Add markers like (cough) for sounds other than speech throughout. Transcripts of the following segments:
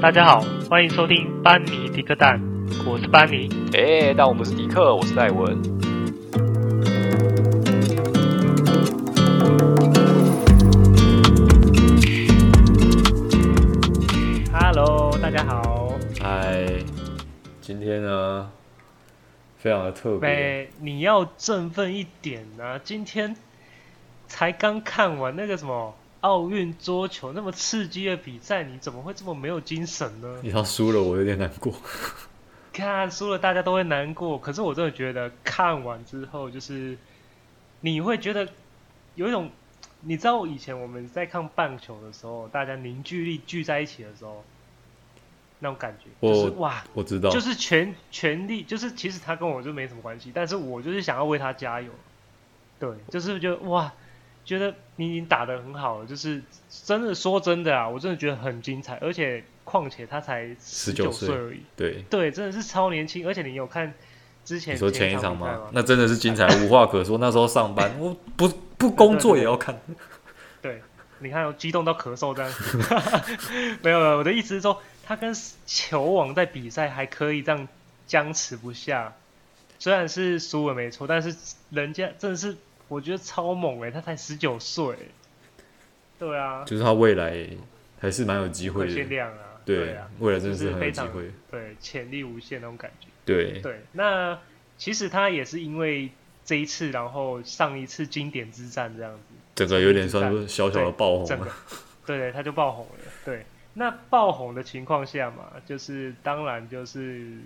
大家好，欢迎收听班尼迪克蛋，我是班尼。哎，但我不是迪克，我是戴文。Hello，大家好。嗨，今天呢，非常的特别。你要振奋一点啊！今天才刚看完那个什么。奥运桌球那么刺激的比赛，你怎么会这么没有精神呢？你要输了，我有点难过。看输了，大家都会难过。可是我真的觉得看完之后，就是你会觉得有一种，你知道以前我们在看棒球的时候，大家凝聚力聚在一起的时候，那种感觉，就是哇，我知道，就是全全力，就是其实他跟我就没什么关系，但是我就是想要为他加油。对，就是觉得哇。觉得你已经打得很好了，就是真的说真的啊，我真的觉得很精彩，而且况且他才十九岁而已，对对，真的是超年轻。而且你有看之前，你说前一场吗？那真的是精彩，(laughs) 无话可说。那时候上班，我不不工作也要看。对，你看，我激动到咳嗽这样。(laughs) 没有没有，我的意思是说，他跟球王在比赛还可以这样僵持不下，虽然是输了没错，但是人家真的是。我觉得超猛哎，他才十九岁，对啊，就是他未来还是蛮有机会的，限量啊，对，对啊，未来真的是很有机会，对，潜力无限那种感觉，对对。那其实他也是因为这一次，然后上一次经典之战这样子，整个有点算是小小的爆红了，对对，他就爆红了，对。那爆红的情况下嘛，就是当然就是。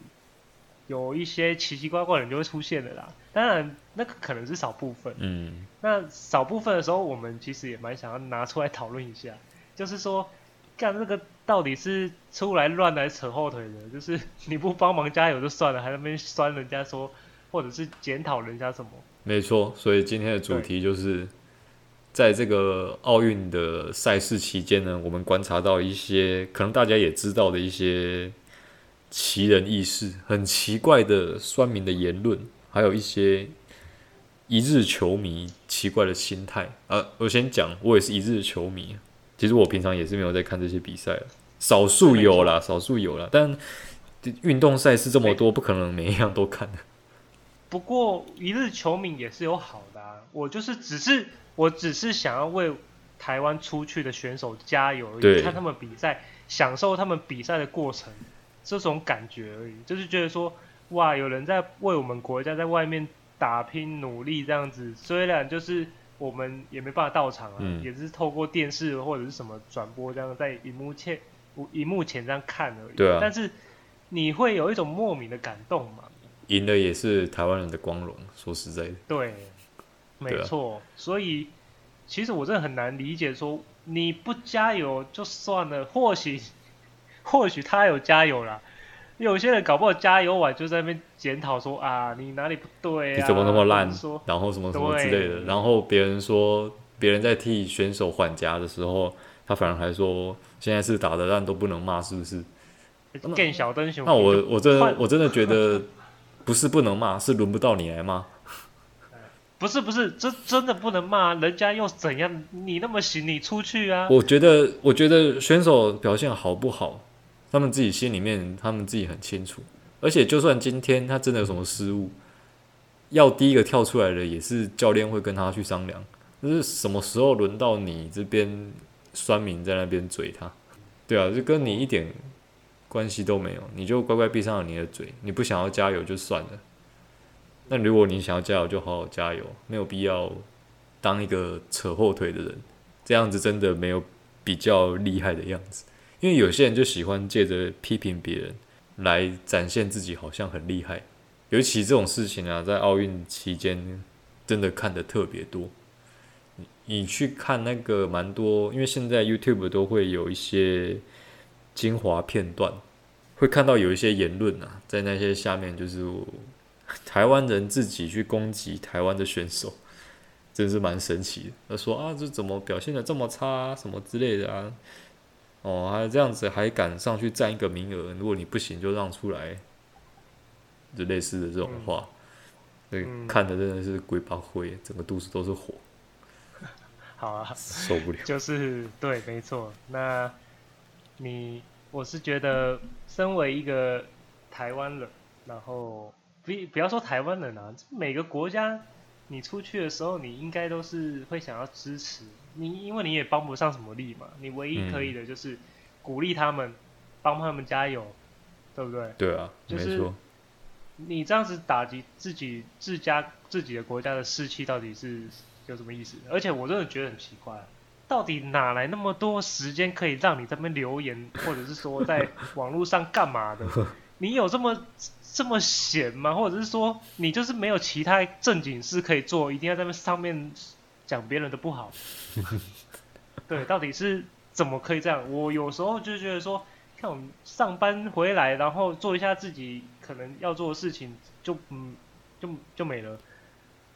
有一些奇奇怪怪的人就会出现了啦，当然那个可能是少部分。嗯，那少部分的时候，我们其实也蛮想要拿出来讨论一下，就是说，干那个到底是出来乱来扯后腿的，就是你不帮忙加油就算了，还在那边酸人家说，或者是检讨人家什么？没错，所以今天的主题就是，在这个奥运的赛事期间呢，我们观察到一些可能大家也知道的一些。奇人异事，很奇怪的酸民的言论，还有一些一日球迷奇怪的心态。啊，我先讲，我也是一日球迷。其实我平常也是没有在看这些比赛，少数有啦，少数有啦。但运动赛事这么多，不可能每一样都看的。不过一日球迷也是有好的啊，我就是只是我只是想要为台湾出去的选手加油而已，看他们比赛，享受他们比赛的过程。这种感觉而已，就是觉得说，哇，有人在为我们国家在外面打拼努力这样子，虽然就是我们也没办法到场啊，嗯、也是透过电视或者是什么转播这样在荧幕前，荧幕前这样看而已。对啊。但是你会有一种莫名的感动嘛？赢的也是台湾人的光荣，说实在的。对，没错。啊、所以其实我真的很难理解，说你不加油就算了，或许。(laughs) 或许他有加油啦，有些人搞不好加油完就在那边检讨说啊，你哪里不对啊？你怎么那么烂？然后什么什么之类的。然后别人说，别人在替选手缓颊的时候，他反而还说，现在是打的烂都不能骂，是不是？更小灯熊。那我我真的我真的觉得不是不能骂，是轮不到你来骂。不 (laughs) 是不是，这真的不能骂，人家又怎样？你那么行，你出去啊？我觉得我觉得选手表现好不好？他们自己心里面，他们自己很清楚。而且，就算今天他真的有什么失误，要第一个跳出来的也是教练会跟他去商量。就是什么时候轮到你这边酸民在那边嘴他？对啊，就跟你一点关系都没有，你就乖乖闭上了你的嘴。你不想要加油就算了。那如果你想要加油，就好好加油，没有必要当一个扯后腿的人。这样子真的没有比较厉害的样子。因为有些人就喜欢借着批评别人来展现自己好像很厉害，尤其这种事情啊，在奥运期间真的看得特别多。你去看那个蛮多，因为现在 YouTube 都会有一些精华片段，会看到有一些言论啊，在那些下面就是台湾人自己去攻击台湾的选手，真是蛮神奇的。他说啊，这怎么表现得这么差啊，什么之类的啊。哦，还这样子还敢上去占一个名额？如果你不行，就让出来，就类似的这种话，对、嗯，看的真的是鬼把灰，整个肚子都是火。(laughs) 好啊，受不了。就是对，没错。那你我是觉得，身为一个台湾人，然后不不要说台湾人啊，每个国家你出去的时候，你应该都是会想要支持你，因为你也帮不上什么力嘛。你唯一可以的就是鼓励他们，帮他们加油，对不对？对啊，就是你这样子打击自己自家自己的国家的士气，到底是有什么意思？而且我真的觉得很奇怪。到底哪来那么多时间可以让你在那边留言，或者是说在 (laughs) 网络上干嘛的？你有这么这么闲吗？或者是说你就是没有其他正经事可以做，一定要在那上面讲别人的不好？(laughs) 对，到底是怎么可以这样？我有时候就觉得说，看我们上班回来，然后做一下自己可能要做的事情，就嗯，就就没了，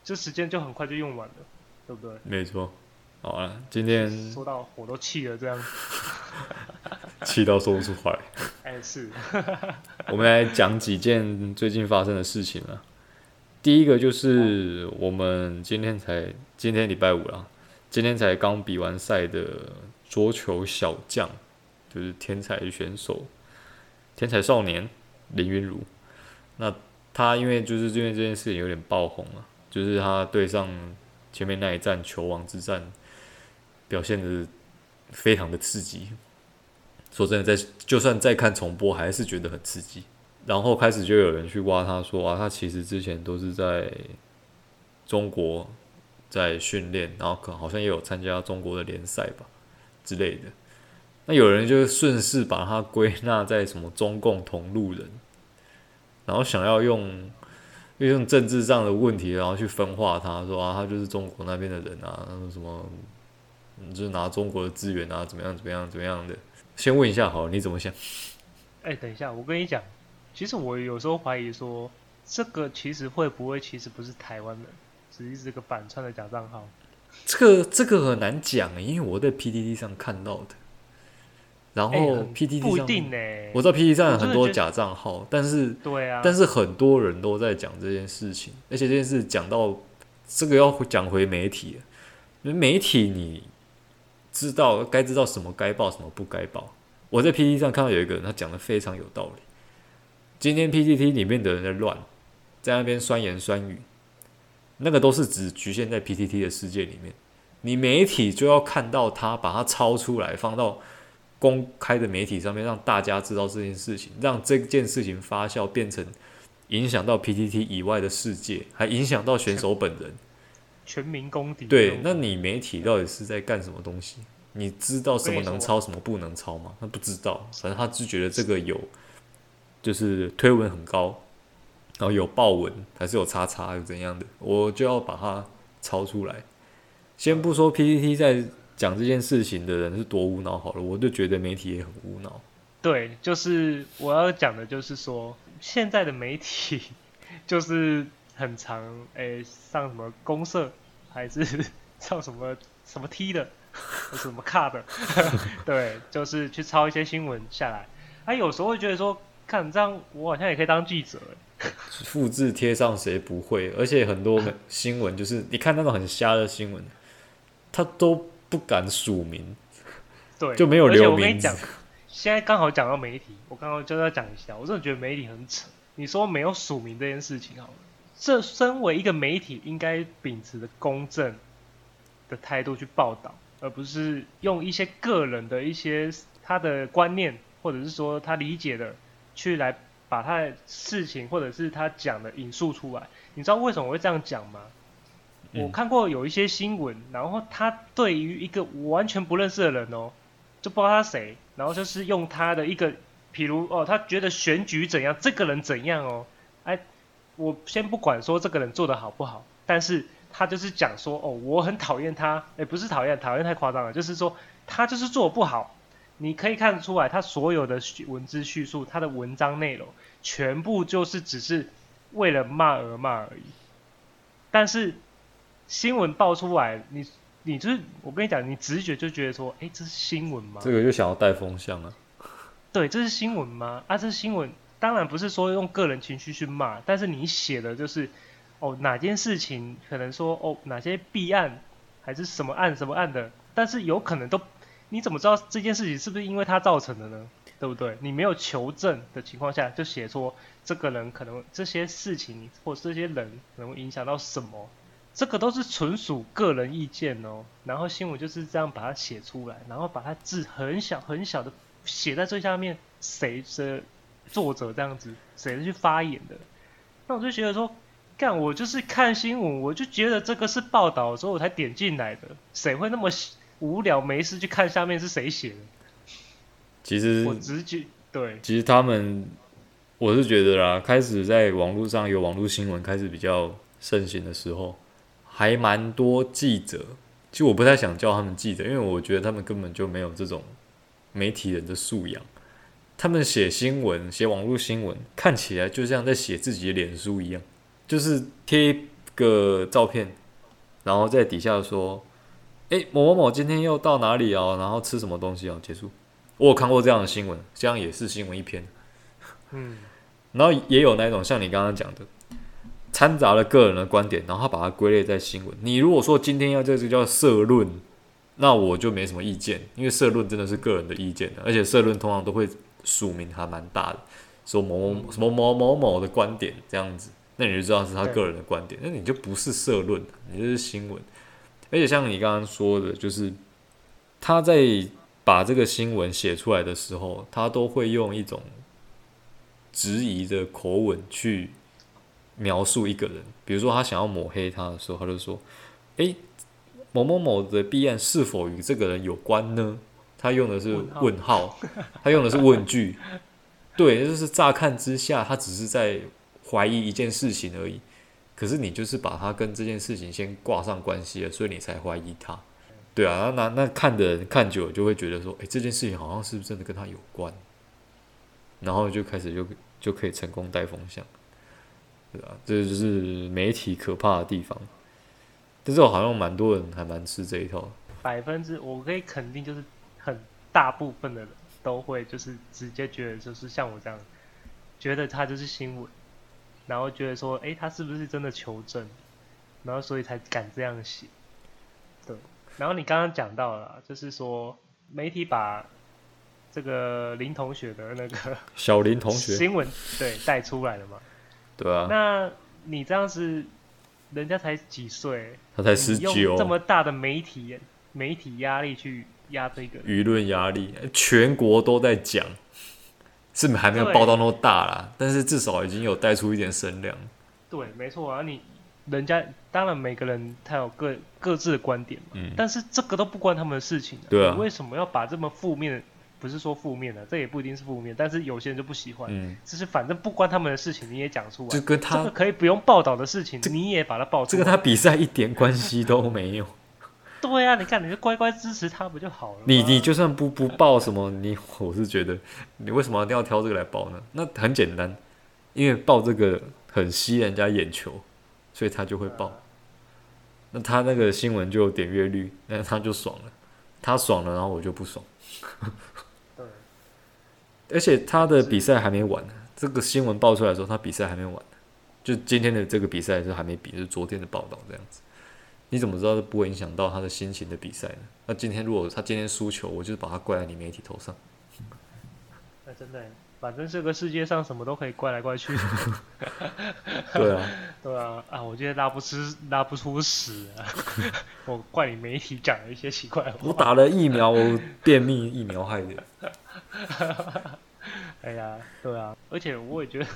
这时间就很快就用完了，对不对？没错。好啊，今天说到我都气了，这样 (laughs) (laughs) 气到说不出话来。哎、欸，是。我们来讲几件最近发生的事情啊。第一个就是我们今天才今天礼拜五了，今天才刚比完赛的桌球小将，就是天才选手、天才少年林昀儒。那他因为就是因为这件事情有点爆红了，就是他对上前面那一战球王之战。表现的非常的刺激，说真的，在就算再看重播，还是觉得很刺激。然后开始就有人去挖他说啊，他其实之前都是在中国在训练，然后可好像也有参加中国的联赛吧之类的。那有人就顺势把他归纳在什么中共同路人，然后想要用用政治上的问题，然后去分化他说啊，他就是中国那边的人啊，什么。你就是拿中国的资源啊，怎么样，怎么样，怎么样的？先问一下好，你怎么想？哎、等一下，我跟你讲，其实我有时候怀疑说，这个其实会不会其实不是台湾人，只是这个反串的假账号？这个这个很难讲，因为我在 PDD 上看到的。然后 PDD 上，不一定呢。我知道 PDD 上有很多假账号，但是对啊，但是很多人都在讲这件事情，而且这件事讲到这个要讲回媒体，媒体你。知道该知道什么该报什么不该报。我在 PDD 上看到有一个人，他讲的非常有道理。今天 PTT 里面的人在乱，在那边酸言酸语，那个都是只局限在 PTT 的世界里面。你媒体就要看到他，把它抄出来，放到公开的媒体上面，让大家知道这件事情，让这件事情发酵，变成影响到 PTT 以外的世界，还影响到选手本人。全民公敌。对，那你媒体到底是在干什么东西？你知道什么能抄，什么不能抄吗？他不知道，反正他只觉得这个有，就是推文很高，然后有爆文，还是有叉叉，又怎样的，我就要把它抄出来。先不说 PPT 在讲这件事情的人是多无脑好了，我就觉得媒体也很无脑。对，就是我要讲的，就是说现在的媒体 (laughs) 就是。很长，诶、上什么公社，还是 (laughs) 上什么什么 T 的，什么卡的，(laughs) 对，就是去抄一些新闻下来。他、有时候会觉得说，看这样，我好像也可以当记者。(laughs) 复制贴上谁不会？而且很多 (laughs) 新闻就是，你看那种很瞎的新闻，他都不敢署名，对，就没有留名。我跟你讲，现在刚好讲到媒体，我刚刚就要讲一下，我真的觉得媒体很扯。你说没有署名这件事情，好了。这身为一个媒体，应该秉持着公正的态度去报道，而不是用一些个人的一些他的观念，或者是说他理解的，去来把他的事情或者是他讲的引述出来。你知道为什么我会这样讲吗？嗯。我看过有一些新闻，然后他对于一个完全不认识的人哦，就不知道他谁，然后就是用他的一个，譬如哦，他觉得选举怎样，这个人怎样哦，哎。我先不管说这个人做的好不好，但是他就是讲说，哦，我很讨厌他，哎，不是讨厌，讨厌太夸张了，就是说他就是做不好。你可以看得出来，他所有的文字叙述，他的文章内容，全部就是只是为了骂而骂而已。但是新闻爆出来，你你就是我跟你讲，你直觉就觉得说，诶，这是新闻吗？这个就想要带风向啊。对，这是新闻吗？啊，这是新闻。当然不是说用个人情绪去骂，但是你写的就是，哦，哪件事情可能说哦，哪些弊案还是什么案什么案的，但是有可能都，你怎么知道这件事情是不是因为他造成的呢？对不对？你没有求证的情况下，就写说这个人可能这些事情或这些人可能会影响到什么，这个都是纯属个人意见哦。然后新闻就是这样把它写出来，然后把它字很小很小的写在最下面，谁是作者这样子，谁是去发言的。那我就觉得说，干我就是看新闻，我就觉得这个是报道，所以我才点进来的。谁会那么无聊没事去看下面是谁写的？其实我直觉对，其实他们，我是觉得啦，开始在网络上有网络新闻开始比较盛行的时候，还蛮多记者。其实我不太想叫他们记者，因为我觉得他们根本就没有这种媒体人的素养。他们写新闻、写网络新闻，看起来就像在写自己的脸书一样，就是贴个照片，然后在底下说：“诶，某某某今天又到哪里哦？然后吃什么东西哦？”结束。我有看过这样的新闻，这样也是新闻一篇。嗯，然后也有那种像你刚刚讲的，掺杂了个人的观点，然后把它归类在新闻。你如果说今天要这个叫社论，那我就没什么意见，因为社论真的是个人的意见，而且社论通常都会。署名还蛮大的，说某某什么某某某的观点这样子，那你就知道是他个人的观点，那你就不是社论，你就是新闻。而且像你刚刚说的，就是他在把这个新闻写出来的时候，他都会用一种质疑的口吻去描述一个人。比如说他想要抹黑他的时候，他就说：“诶，某某某的弊案是否与这个人有关呢？”他用的是问号，他用的是问句，对，就是乍看之下，他只是在怀疑一件事情而已。可是你就是把他跟这件事情先挂上关系了，所以你才怀疑他。对啊，那那看的人看久了就会觉得说，哎、这件事情好像是不是真的跟他有关？然后就开始就就可以成功带风向，对啊，这就是媒体可怕的地方。但是我好像蛮多人还蛮吃这一套，百分之我可以肯定就是。很大部分的人都会就是直接觉得就是像我这样，觉得他就是新闻，然后觉得说，哎，他是不是真的求证，然后所以才敢这样写。对，然后你刚刚讲到了，就是说媒体把这个林同学的那个 (laughs) 小林同学新闻对带出来了嘛？对啊。那你这样子，人家才几岁？他才十九，用这么大的媒体媒体压力去。压这个舆论压力，全国都在讲，是还没有报到那么大啦，但是至少已经有带出一点声量。对，没错啊，你人家当然每个人他有各各自的观点嘛，嗯，但是这个都不关他们的事情。对啊，你为什么要把这么负面？不是说负面的，这也不一定是负面，但是有些人就不喜欢。嗯，就是反正不关他们的事情，你也讲出来，就跟他、这个可以不用报道的事情，你也把它报出来。这个他比赛一点关系都没有。对呀、啊，你看，你就乖乖支持他不就好了？你你就算不不报什么，你我是觉得，你为什么一定要挑这个来报呢？那很简单，因为报这个很吸人家眼球，所以他就会报。那他那个新闻就有点阅率，那他就爽了，他爽了，然后我就不爽。对，而且他的比赛还没完呢，这个新闻爆出来的时候，他比赛还没完呢，就今天的这个比赛是还没比，就是昨天的报道这样子。你怎么知道不会影响到他的心情的比赛呢？那今天如果他今天输球，我就是把他怪在你媒体头上。那真的，反正这个世界上什么都可以怪来怪去。对啊，(laughs) 对啊，啊，我今天拉不出拉不出屎啊！(laughs) 我怪你媒体讲了一些奇怪的话。我打了疫苗，我便秘，疫苗害的。(laughs) 哎呀，对啊，而且我也觉得，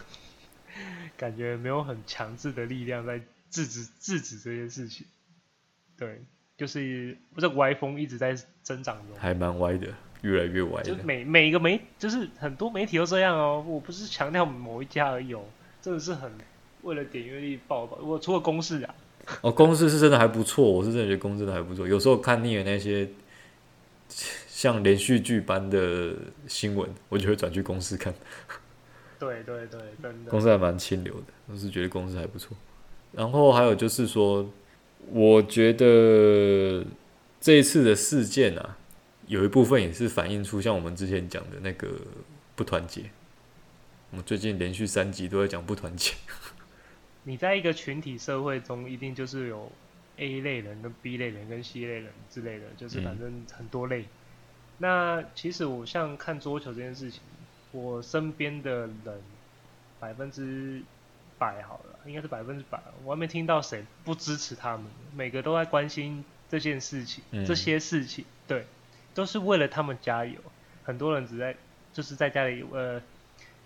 感觉没有很强制的力量在制止制止这件事情。对，就是不是歪风一直在增长中，还蛮歪的，越来越歪。就每每一个媒，就是很多媒体都这样哦。我不是强调某一家而已哦，真的是很为了点阅率报道。我除了公视啊，哦，公视是真的还不错，我是真的觉得公视的还不错。有时候看腻了那些像连续剧般的新闻，我就会转去公司看。对对对，真的。公司还蛮清流的，我是觉得公司还不错。然后还有就是说。我觉得这一次的事件啊，有一部分也是反映出像我们之前讲的那个不团结。我们最近连续三集都在讲不团结。你在一个群体社会中，一定就是有 A 类人跟 B 类人跟 C 类人之类的，就是反正很多类。那其实我像看桌球这件事情，我身边的人百分之百好了，应该是百分之百，我还没听到谁不支持他们，每个都在关心这件事情，嗯、这些事情，对，都是为了他们加油。很多人只在就是在家里呃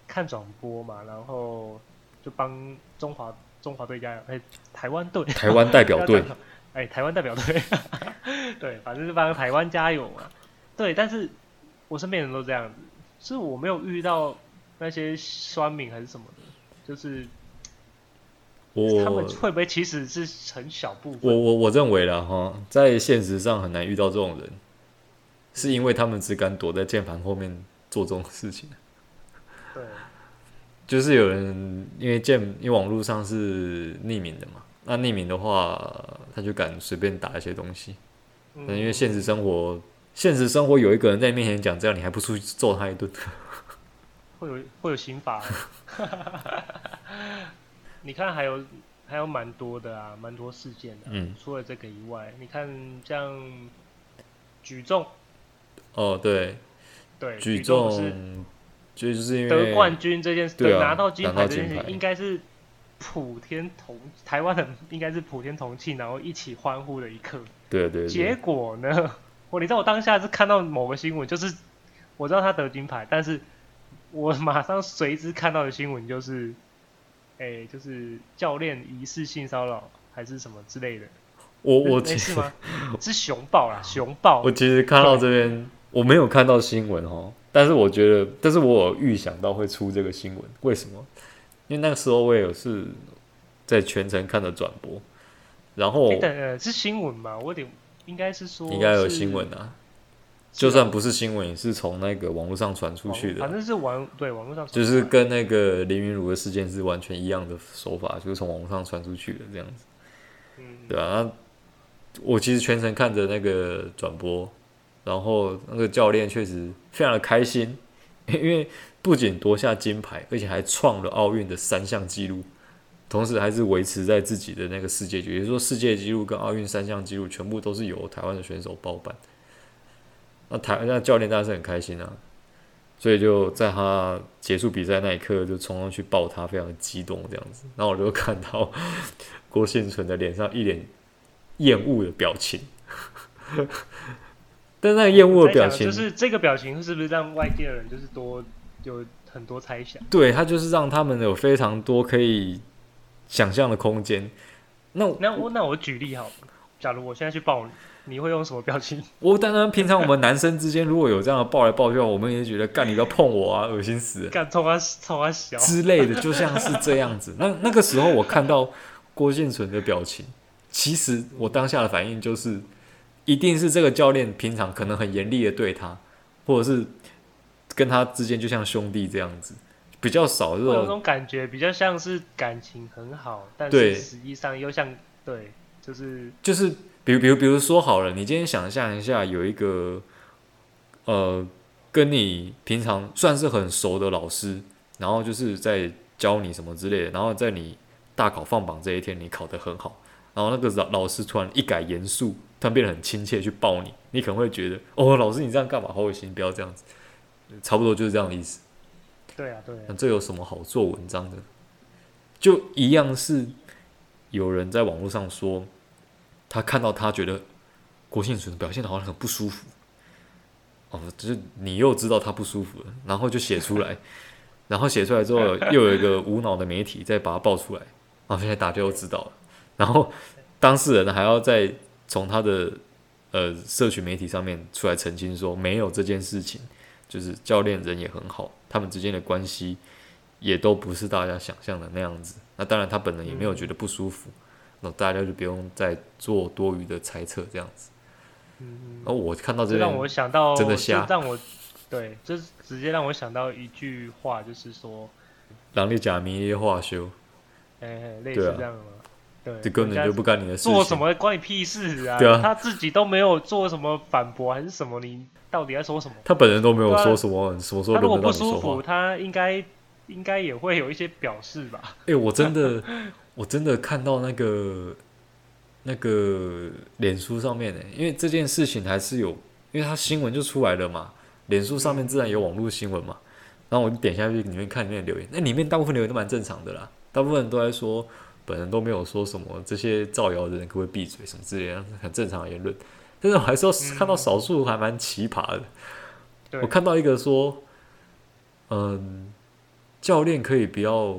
看转播嘛，然后就帮中华中华队加油，哎，台湾队，台湾代表队，(laughs) 哎，台湾代表队，(laughs) 对，反正是帮台湾加油嘛。对，但是我身边人都这样子，是我没有遇到那些酸民还是什么的，就是我他们会不会其实是很小部分？我我我认为啦哈，在现实上很难遇到这种人，是因为他们只敢躲在键盘后面做这种事情。对，就是有人因为键因为网络上是匿名的嘛，那匿名的话，他就敢随便打一些东西，嗯，因为现实生活。现实生活有一个人在你面前讲这样，你还不出去揍他一顿？会有会有刑罚。(laughs) 你看还有还有蛮多的啊，蛮多事件的、啊。嗯。除了这个以外，你看像举重。哦，对。对。举重是就是因为得冠军这件事，对、啊、拿到金牌这件事，应该是普天同台湾人应该是普天同庆，然后一起欢呼的一刻。对对，对。结果呢？我你知道我当下是看到某个新闻，就是我知道他得金牌，但是我马上随之看到的新闻就是，哎、欸，就是教练疑似性骚扰还是什么之类的。我我其实是吗？(laughs) 是熊抱啦，熊抱。我其实看到这边我没有看到新闻哦，但是我觉得，但是我有预想到会出这个新闻，为什么？因为那个时候我也有是在全程看的转播，然后、是新闻吗？我有点。应该是说是，应该有新闻啊，就算不是新闻，也是从那个网络上传出去的。反正是网对网络上，就是跟那个林云儒的事件是完全一样的手法，就是从网络上传出去的这样子。嗯，对啊，我其实全程看着那个转播，然后那个教练确实非常的开心，(laughs) 因为不仅夺下金牌，而且还创了奥运的三项纪录。同时还是维持在自己的那个世界纪录，也就是说世界纪录跟奥运三项纪录全部都是由台湾的选手包办。那台那教练当然是很开心啊，所以就在他结束比赛那一刻就冲上去抱他，非常的激动这样子。然后我就看到 (laughs) 郭幸存的脸上一脸厌恶的表情，(laughs) 但那个厌恶的表情就是这个表情是不是让外界的人就是多有很多猜想？对，他就是让他们有非常多可以。想象的空间，那我那我那我举例好了，假如我现在去抱你，你会用什么表情？我当然平常我们男生之间如果有这样的抱来抱去，我们也觉得干你不要碰我啊，恶心死了，干冲啊冲啊小之类的，就像是这样子。那那个时候我看到郭婞淳的表情，其实我当下的反应就是，一定是这个教练平常可能很严厉的对他，或者是跟他之间就像兄弟这样子。比较少这种，那种感觉比较像是感情很好，但是实际上又像对，就是就是，比如比如比如说好了，你今天想象一下，有一个呃，跟你平常算是很熟的老师，然后就是在教你什么之类的，然后在你大考放榜这一天，你考得很好，然后那个老老师突然一改严肃，突然变得很亲切去抱你，你可能会觉得哦，老师你这样干嘛？好恶心，不要这样子，差不多就是这样的意思。对啊，对啊。那这有什么好做文章的？就一样是有人在网络上说，他看到他觉得郭婞淳表现的好像很不舒服。哦，就是你又知道他不舒服了，然后就写出来，(laughs) 然后写出来之后，又有一个无脑的媒体再把他爆出来，然后现在大家都知道了。然后当事人还要再从他的呃社群媒体上面出来澄清说，没有这件事情。就是教练人也很好，他们之间的关系也都不是大家想象的那样子。那当然，他本人也没有觉得不舒服，那、嗯、大家就不用再做多余的猜测这样子。嗯，而我看到这让我想到真的瞎，让我对，就是直接让我想到一句话，就是说“人你假名也话修”，哎、欸，类似这样的吗？对，这根本就不干你的事情，做什么关你屁事啊？对啊，他自己都没有做什么反驳还是什么，你。到底在说什么？他本人都没有说什么，什么说。他如果不舒服，他应该应该也会有一些表示吧？哎、欸，我真的 (laughs) 我真的看到那个那个脸书上面呢，因为这件事情还是有，因因为他新闻就出来了嘛，脸书上面自然有网络新闻嘛。然后我就点下去里面看里面的留言，那里面大部分留言都蛮正常的啦，大部分人都在说，本人都没有说什么这些造谣的人可不可以闭嘴什么之类的，很正常的言论。但是我还是要看到少数还蛮奇葩的，嗯、我看到一个说，嗯，教练可以不要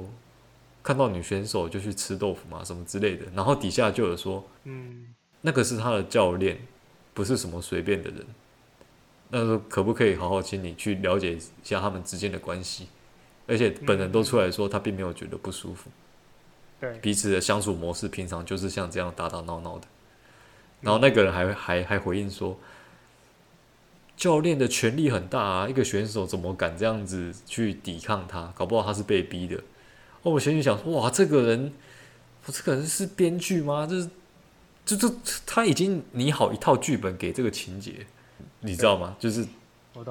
看到女选手就去吃豆腐嘛，什么之类的。然后底下就有说，嗯，那个是他的教练，不是什么随便的人。那可不可以好好请你去了解一下他们之间的关系？而且本人都出来说，他并没有觉得不舒服。对，彼此的相处模式平常就是像这样打打闹闹的。然后那个人还还还回应说，教练的权力很大啊，一个选手怎么敢这样子去抵抗他？搞不好他是被逼的。哦，我心里想说，哇，这个人，我这个人是编剧吗？就是，就就他已经拟好一套剧本给这个情节。你知道吗？就是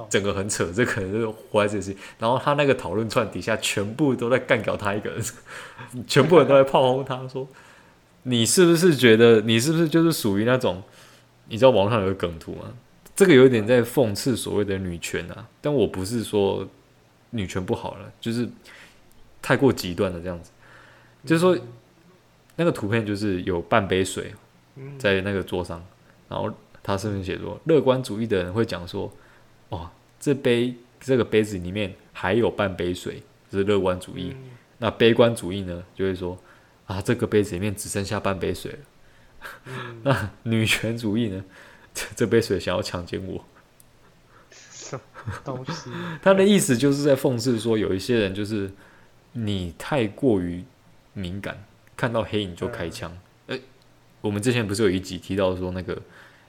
整个很扯，这可能是活在这些。然后他那个讨论串底下全部都在干掉他一个人，(laughs) 全部人都在炮轰他说：“你是不是觉得你是不是就是属于那种？你知道网上有个梗图吗？这个有点在讽刺所谓的女权啊。但我不是说女权不好了，就是太过极端了这样子。就是说那个图片就是有半杯水在那个桌上，然后。他上面写说，乐观主义的人会讲说，哇，这杯这个杯子里面还有半杯水，这是乐观主义。嗯、那悲观主义呢，就会说，啊，这个杯子里面只剩下半杯水了。嗯、(laughs) 那女权主义呢，这，这杯水想要强奸我。什么东西？(laughs) 他的意思就是在讽刺说，有一些人就是你太过于敏感，看到黑影就开枪。哎、嗯欸，我们之前不是有一集提到说那个。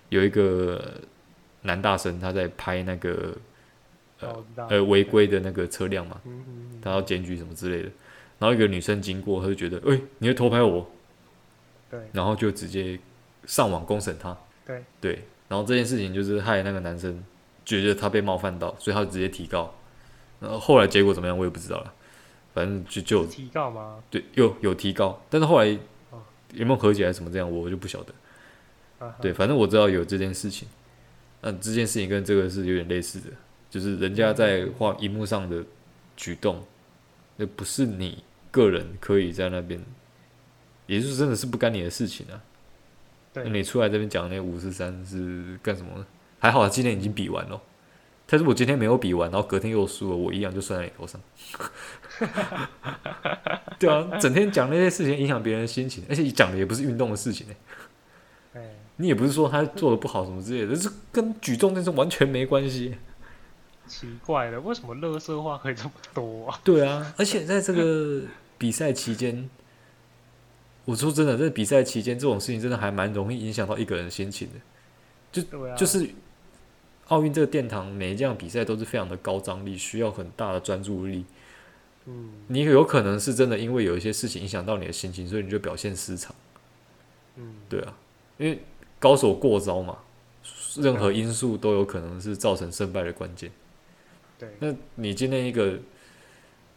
有一个男大生，他在拍那个呃呃违规的那个车辆嘛，他要检举什么之类的。然后一个女生经过，他就觉得，哎，你会偷拍我？对。然后就直接上网公审他。对。对。然后这件事情就是害那个男生觉得他被冒犯到，所以他就直接提告。然后后来结果怎么样，我也不知道了。反正就就提告吗？对，有有提告，但是后来有没有和解还是什么这样，我就不晓得。对，反正我知道有这件事情，那这件事情跟这个是有点类似的，就是人家在画荧幕上的举动，那不是你个人可以在那边，也就是真的是不干你的事情啊。对，那你出来这边讲那五十三是干什么呢？还好今天已经比完了，但是我今天没有比完，然后隔天又输了，我一样就算在你头上。(laughs) 对啊，整天讲那些事情影响别人的心情，而且你讲的也不是运动的事情呢。你也不是说他做的不好什么之类的，这是跟举重那是完全没关系。奇怪了，为什么乐色话可以这么多啊？对啊，而且在这个比赛期间，我说真的，在比赛期间这种事情真的还蛮容易影响到一个人心情的。就、啊、就是奥运这个殿堂，每一项比赛都是非常的高张力，需要很大的专注力。嗯，你有可能是真的因为有一些事情影响到你的心情，所以你就表现失常。嗯，对啊，因为。高手过招嘛，任何因素都有可能是造成胜败的关键。对，那你今天一个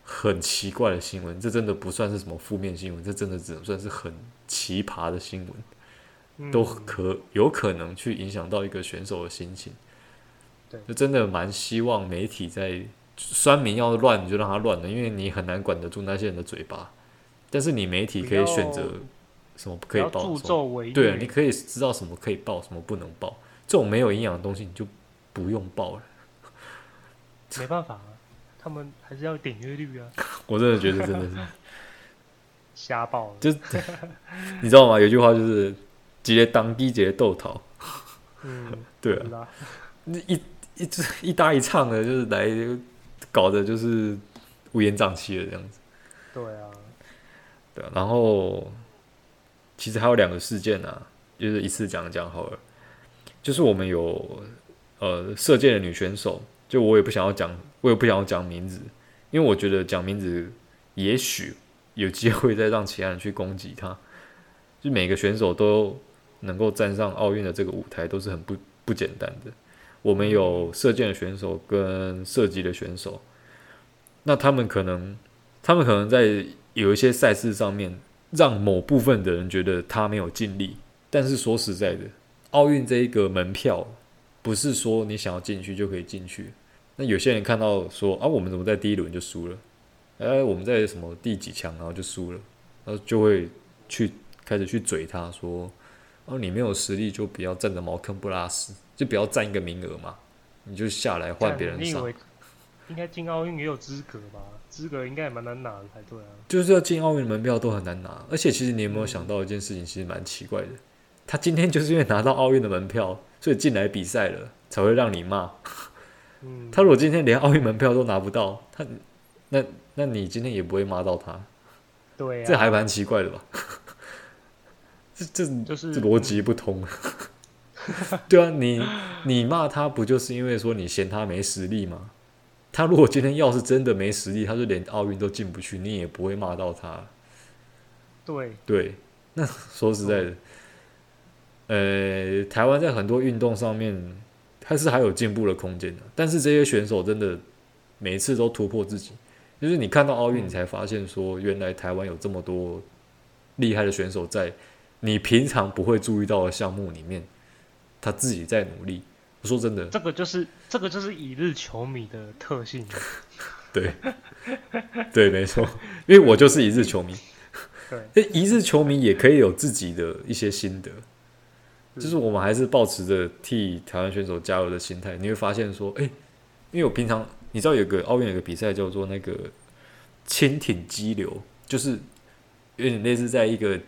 很奇怪的新闻，这真的不算是什么负面新闻，这真的只能算是很奇葩的新闻，嗯、都可有可能去影响到一个选手的心情。对，就真的蛮希望媒体在酸民要乱，你就让他乱了，因为你很难管得住那些人的嘴巴。但是你媒体可以选择。什么不可以报？对，你可以知道什么可以报，什么不能报。这种没有营养的东西，你就不用报了。没办法啊，他们还是要点阅率啊。(laughs) 我真的觉得真的是瞎报，就你知道吗？有句话就是“直接当地直接斗逃”。嗯，(laughs) 对啊，一一一搭一唱的，就是来搞的，就是乌烟瘴气的这样子。对啊，对啊，然后。其实还有两个事件啊，就是一次讲讲好了。就是我们有呃射箭的女选手，就我也不想要讲，我也不想要讲名字，因为我觉得讲名字也许有机会再让其他人去攻击她。就每个选手都能够站上奥运的这个舞台，都是很不不简单的。我们有射箭的选手跟射击的选手，那他们可能他们可能在有一些赛事上面。让某部分的人觉得他没有尽力，但是说实在的，奥运这一个门票不是说你想要进去就可以进去。那有些人看到说啊，我们怎么在第一轮就输了？哎，我们在什么第几强然后就输了，然后就会去开始去嘴他说，哦，你没有实力就不要占着茅坑不拉屎，就不要占一个名额嘛，你就下来换别人上。应该进奥运也有资格吧？资格应该也蛮难拿的才对啊。就是要进奥运门票都很难拿，而且其实你有没有想到一件事情，其实蛮奇怪的。他今天就是因为拿到奥运的门票，所以进来比赛了，才会让你骂。嗯。他如果今天连奥运门票都拿不到，他那那你今天也不会骂到他。对啊。这还蛮奇怪的吧？(laughs) 这这就是这逻辑不通。(laughs) 对啊，你你骂他不就是因为说你嫌他没实力吗？他如果今天要是真的没实力，他就连奥运都进不去，你也不会骂到他。对对，那说实在的，呃，台湾在很多运动上面还是还有进步的空间的。但是这些选手真的每次都突破自己，就是你看到奥运，你才发现说，原来台湾有这么多厉害的选手在你平常不会注意到的项目里面，他自己在努力。我说真的，这个就是这个就是一日球迷的特性。(laughs) 对，对，没错，因为我就是一日球迷。对，一日球迷也可以有自己的一些心得，就是我们还是保持着替台湾选手加油的心态。你会发现说，哎，因为我平常你知道有个奥运有个比赛叫做那个轻艇激流，就是有点类似在一个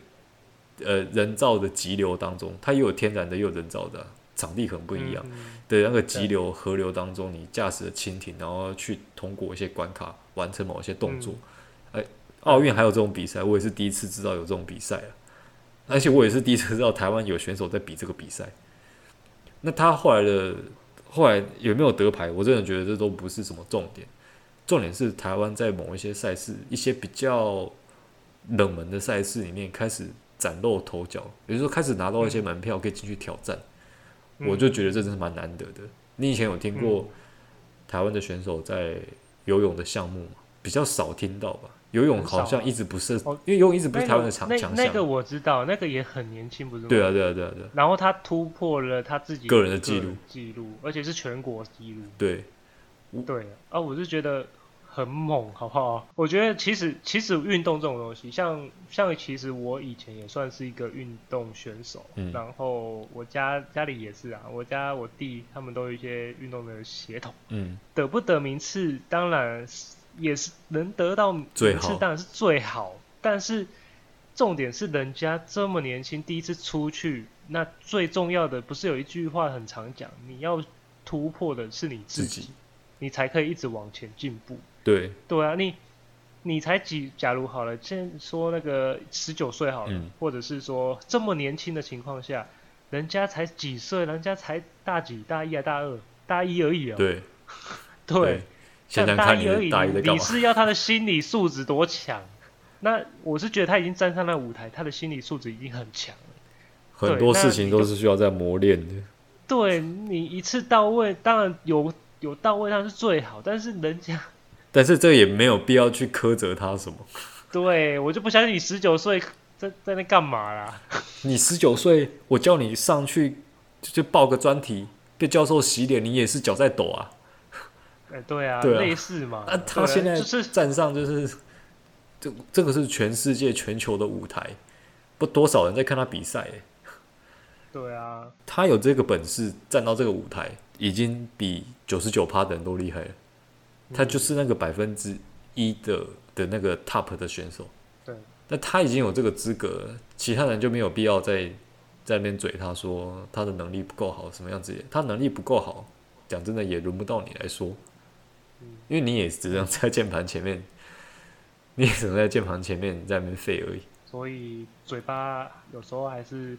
呃人造的急流当中，它也有天然的，也有人造的啊。场地很不一样，对那个急流河流当中，你驾驶的轻艇，然后去通过一些关卡，完成某一些动作。哎，奥运还有这种比赛，我也是第一次知道有这种比赛啊！而且我也是第一次知道台湾有选手在比这个比赛。那他后来的后来有没有得牌？我真的觉得这都不是什么重点，重点是台湾在某一些赛事，一些比较冷门的赛事里面开始崭露头角，也就是说开始拿到一些门票可以进去挑战。我就觉得这真是蛮难得的。你以前有听过台湾的选手在游泳的项目吗？比较少听到吧。游泳好像一直不是，因为游泳一直不是台湾的强强项。那个我知道，那个也很年轻，不是吗？对啊，对啊，对啊，对啊。然后他突破了他自己个人的记录，记录，而且是全国纪录。对，对啊，我是觉得。很猛，好不好？我觉得其实其实运动这种东西，像像其实我以前也算是一个运动选手，嗯、然后我家家里也是啊，我家我弟他们都有一些运动的血统，嗯，得不得名次当然也是能得到名次当然是最好，但是重点是人家这么年轻第一次出去，那最重要的不是有一句话很常讲，你要突破的是你自己，自己你才可以一直往前进步。对对啊，你你才几？假如好了，先说那个十九岁好了，嗯、或者是说这么年轻的情况下，人家才几岁？人家才大几？大一啊大二？大一而已啊、喔。(laughs) 对对，像大一而已，你是要他的心理素质多强？那我是觉得他已经站上那舞台，他的心理素质已经很强了。很多事情都是需要在磨练的。对，你一次到位，当然有有到位，那是最好。但是人家。但是这也没有必要去苛责他什么。对，我就不相信你十九岁在在那干嘛啦？你十九岁，我叫你上去就报个专题，被教授洗脸，你也是脚在抖啊。哎、欸，对啊，对啊，类似嘛。那、啊、他现在就是站上，就是这这个是全世界全球的舞台，不多少人在看他比赛。对啊，他有这个本事站到这个舞台，已经比九十九趴的人都厉害了。他就是那个百分之一的的那个 top 的选手，对。那他已经有这个资格了，其他人就没有必要再在那边嘴他说他的能力不够好，什么样子？他能力不够好，讲真的也轮不到你来说，因为你也只能在键盘前面，(laughs) 你也只能在键盘前面在那边废而已。所以嘴巴有时候还是，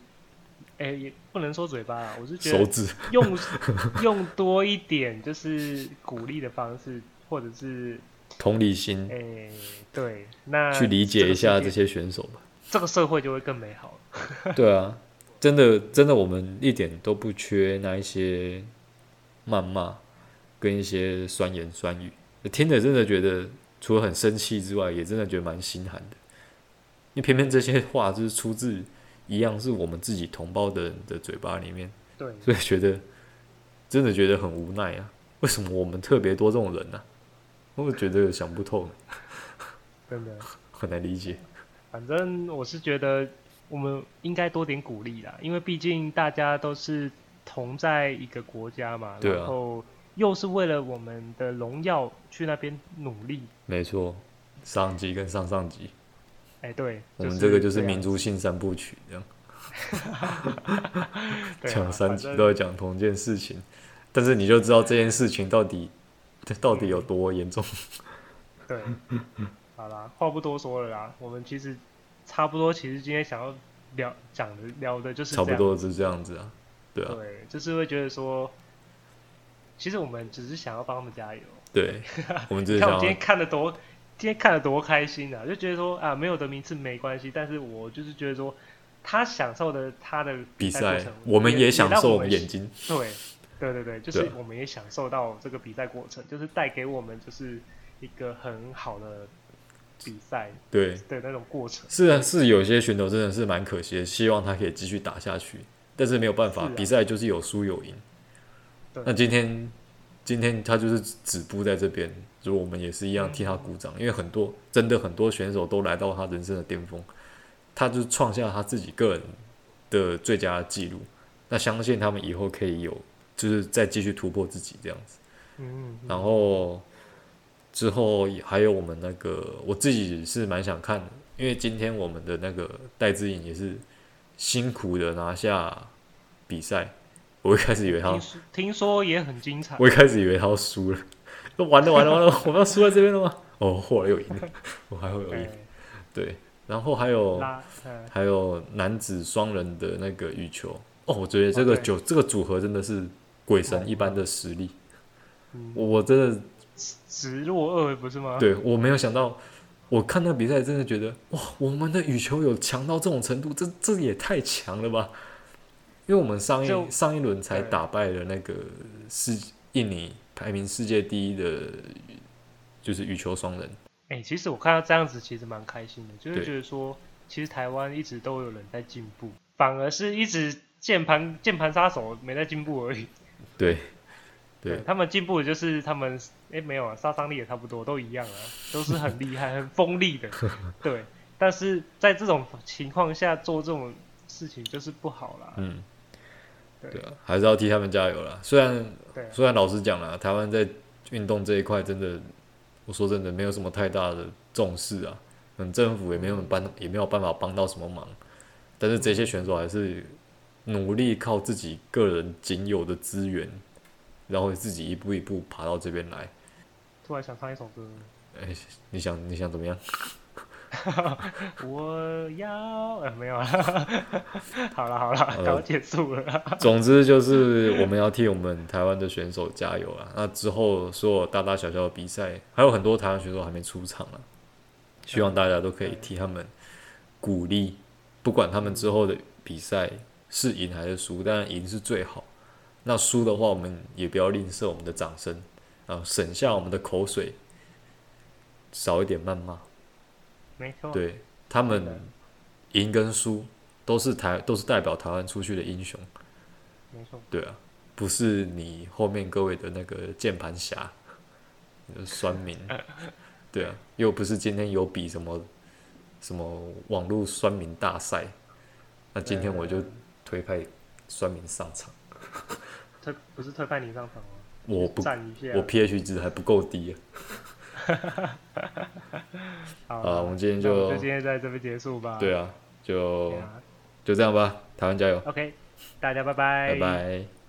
哎、欸，也不能说嘴巴啊，我是觉得用手指用多一点，就是鼓励的方式。或者是同理心，哎、欸，对，那去理解一下这些选手吧，这个社会就会更美好。(laughs) 对啊，真的，真的，我们一点都不缺那一些谩骂跟一些酸言酸语，听着真的觉得除了很生气之外，也真的觉得蛮心寒的。因为偏偏这些话就是出自一样是我们自己同胞的人的嘴巴里面，对，所以觉得真的觉得很无奈啊！为什么我们特别多这种人呢、啊？我觉得想不透，真的很难理解。反正我是觉得我们应该多点鼓励啦，因为毕竟大家都是同在一个国家嘛，对啊、然后又是为了我们的荣耀去那边努力。没错，上级跟上上级。哎、欸，对，我们这个就是民族性三部曲这样。(laughs) 讲三集都在讲同一件事情，但是你就知道这件事情到底到底有多严重。(laughs) 对，好啦，话不多说了啦，我们其实差不多，其实今天想要聊讲的聊的就是差不多是这样子啊，对啊，对，就是会觉得说，其实我们只是想要帮他们加油。对，(laughs) 我们只是看我今天看的多，今天看的多开心啊，就觉得说啊，没有得名次没关系，但是我就是觉得说。他享受的他的比赛，我们也享受我们眼睛。对，对对对，就是我们也享受到这个比赛过程，就是带给我们就是一个很好的比赛，对的那种过程。是啊，是有些选手真的是蛮可惜的，希望他可以继续打下去，但是没有办法，比赛就是有输有赢。那今天今天他就是止步在这边，如果我们也是一样替他鼓掌，因为很多真的很多选手都来到他人生的巅峰。他就创下他自己个人的最佳记录，那相信他们以后可以有，就是再继续突破自己这样子。嗯，然后之后还有我们那个，我自己是蛮想看的，因为今天我们的那个戴志颖也是辛苦的拿下比赛，我一开始以为他听，听说也很精彩，我一开始以为他要输了，都完了完了完了，我们要输在这边了吗？哦，后来又赢了，(laughs) 我还会有赢，对。然后还有还有男子双人的那个羽球。哦，我觉得这个九这个组合真的是鬼神一般的实力，我真的直落二不是吗？对，我没有想到，我看那比赛真的觉得哇，我们的羽球有强到这种程度，这这也太强了吧！因为我们上一上一轮才打败了那个世印尼排名世界第一的，就是羽球双人。哎、欸，其实我看到这样子，其实蛮开心的，就是觉得说，其实台湾一直都有人在进步，反而是一直键盘键盘杀手没在进步而已。对，对，他们进步的就是他们，哎、欸，没有啊，杀伤力也差不多，都一样啊，都是很厉害、很锋利的。(laughs) 对，但是在这种情况下做这种事情就是不好啦。嗯，对，啊，还是要替他们加油啦。虽然，啊、虽然老实讲啦，台湾在运动这一块真的。我说真的，没有什么太大的重视啊，嗯，政府也没有帮，也没有办法帮到什么忙。但是这些选手还是努力靠自己个人仅有的资源，然后自己一步一步爬到这边来。突然想唱一首歌。哎、欸，你想你想怎么样？(laughs) 我要呃没有 (laughs) 了，好了好了，刚结束了。总之就是我们要替我们台湾的选手加油啊！那之后所有大大小小的比赛，还有很多台湾选手还没出场啊，希望大家都可以替他们鼓励，不管他们之后的比赛是赢还是输，当然赢是最好。那输的话，我们也不要吝啬我们的掌声啊，省下我们的口水，少一点谩骂。没错，对他们赢跟输都是台都是代表台湾出去的英雄，没错，对啊，不是你后面各位的那个键盘侠，酸民，(laughs) 对啊，又不是今天有比什么什么网络酸民大赛，那今天我就推派酸民上场，(laughs) 推不是推派你上场吗？我不，我 pH 值还不够低啊。(laughs) 好，我们今天就就今天在这边结束吧。对啊，就就这样吧，台湾加油。OK，大家拜拜。拜拜。